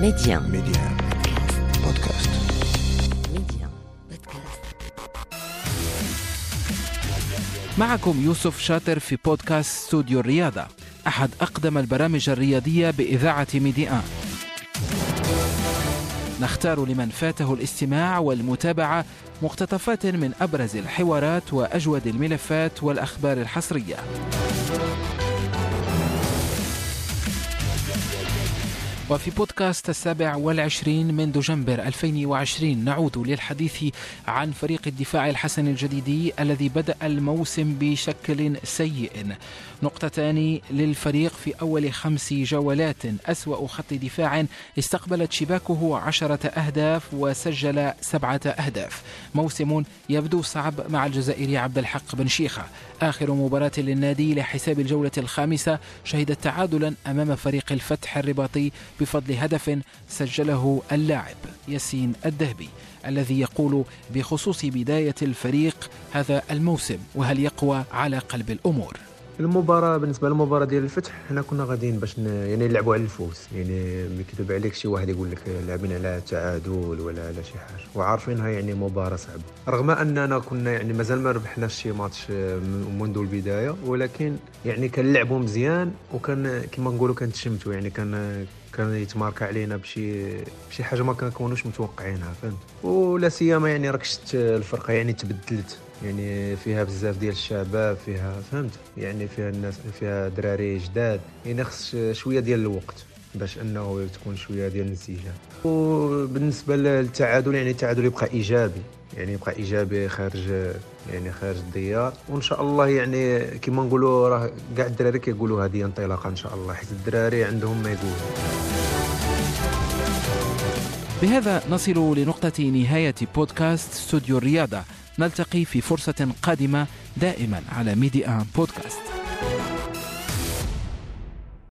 ميديان ميديان بودكاست ميديان بودكاست معكم يوسف شاطر في بودكاست استوديو الرياضة. أحد أقدم البرامج الرياضية بإذاعة ميدي 1 نختار لمن فاته الاستماع والمتابعة مقتطفات من أبرز الحوارات وأجود الملفات والأخبار الحصرية. وفي بودكاست السابع والعشرين من دجنبر 2020 نعود للحديث عن فريق الدفاع الحسن الجديدي الذي بدأ الموسم بشكل سيء. نقطتان للفريق في أول خمس جولات أسوأ خط دفاع استقبلت شباكه عشرة أهداف وسجل سبعة أهداف. موسم يبدو صعب مع الجزائري عبد الحق بن شيخة. آخر مباراة للنادي لحساب الجولة الخامسة شهدت تعادلا أمام فريق الفتح الرباطي بفضل هدف سجله اللاعب ياسين الدهبي الذي يقول بخصوص بداية الفريق هذا الموسم وهل يقوى على قلب الأمور. المباراة بالنسبة للمباراة ديال الفتح حنا كنا غاديين باش. يعني نلعبوا على الفوز. يعني ما يكذب عليك شي واحد يقول لك لاعبين على التعادل ولا على شي حاجة وعارفينها يعني مباراة صعبة. رغم أننا كنا يعني مازال ما ربحناش شي ماتش منذ البداية ولكن يعني كنلعبوا مزيان وكان كما نقولوا كنتشمتوا. يعني كان كان يتمارك علينا بشي بشي حاجة ما كنكونوش متوقعينها فهمت؟ ولا سيما يعني راك شفت الفرقة يعني تبدلت. يعني فيها بزاف ديال الشباب فيها فهمت؟ يعني فيها الناس فيها دراري جداد. يعني خص شوية ديال الوقت باش أنه تكون شوية ديال الانسجام وبالنسبة للتعادل يعني التعادل يبقى إيجابي. يعني يبقى إيجابي خارج يعني خارج الديار. وإن شاء الله يعني كما نقولوا راه كاع الدراري كيقولوا هذه انطلاقة إن شاء الله حيت الدراري عندهم ما يقولوا. بهذا نصل لنقطة نهاية بودكاست استوديو الرياضة. نلتقي في فرصة قادمة دائما على ميديا بودكاست.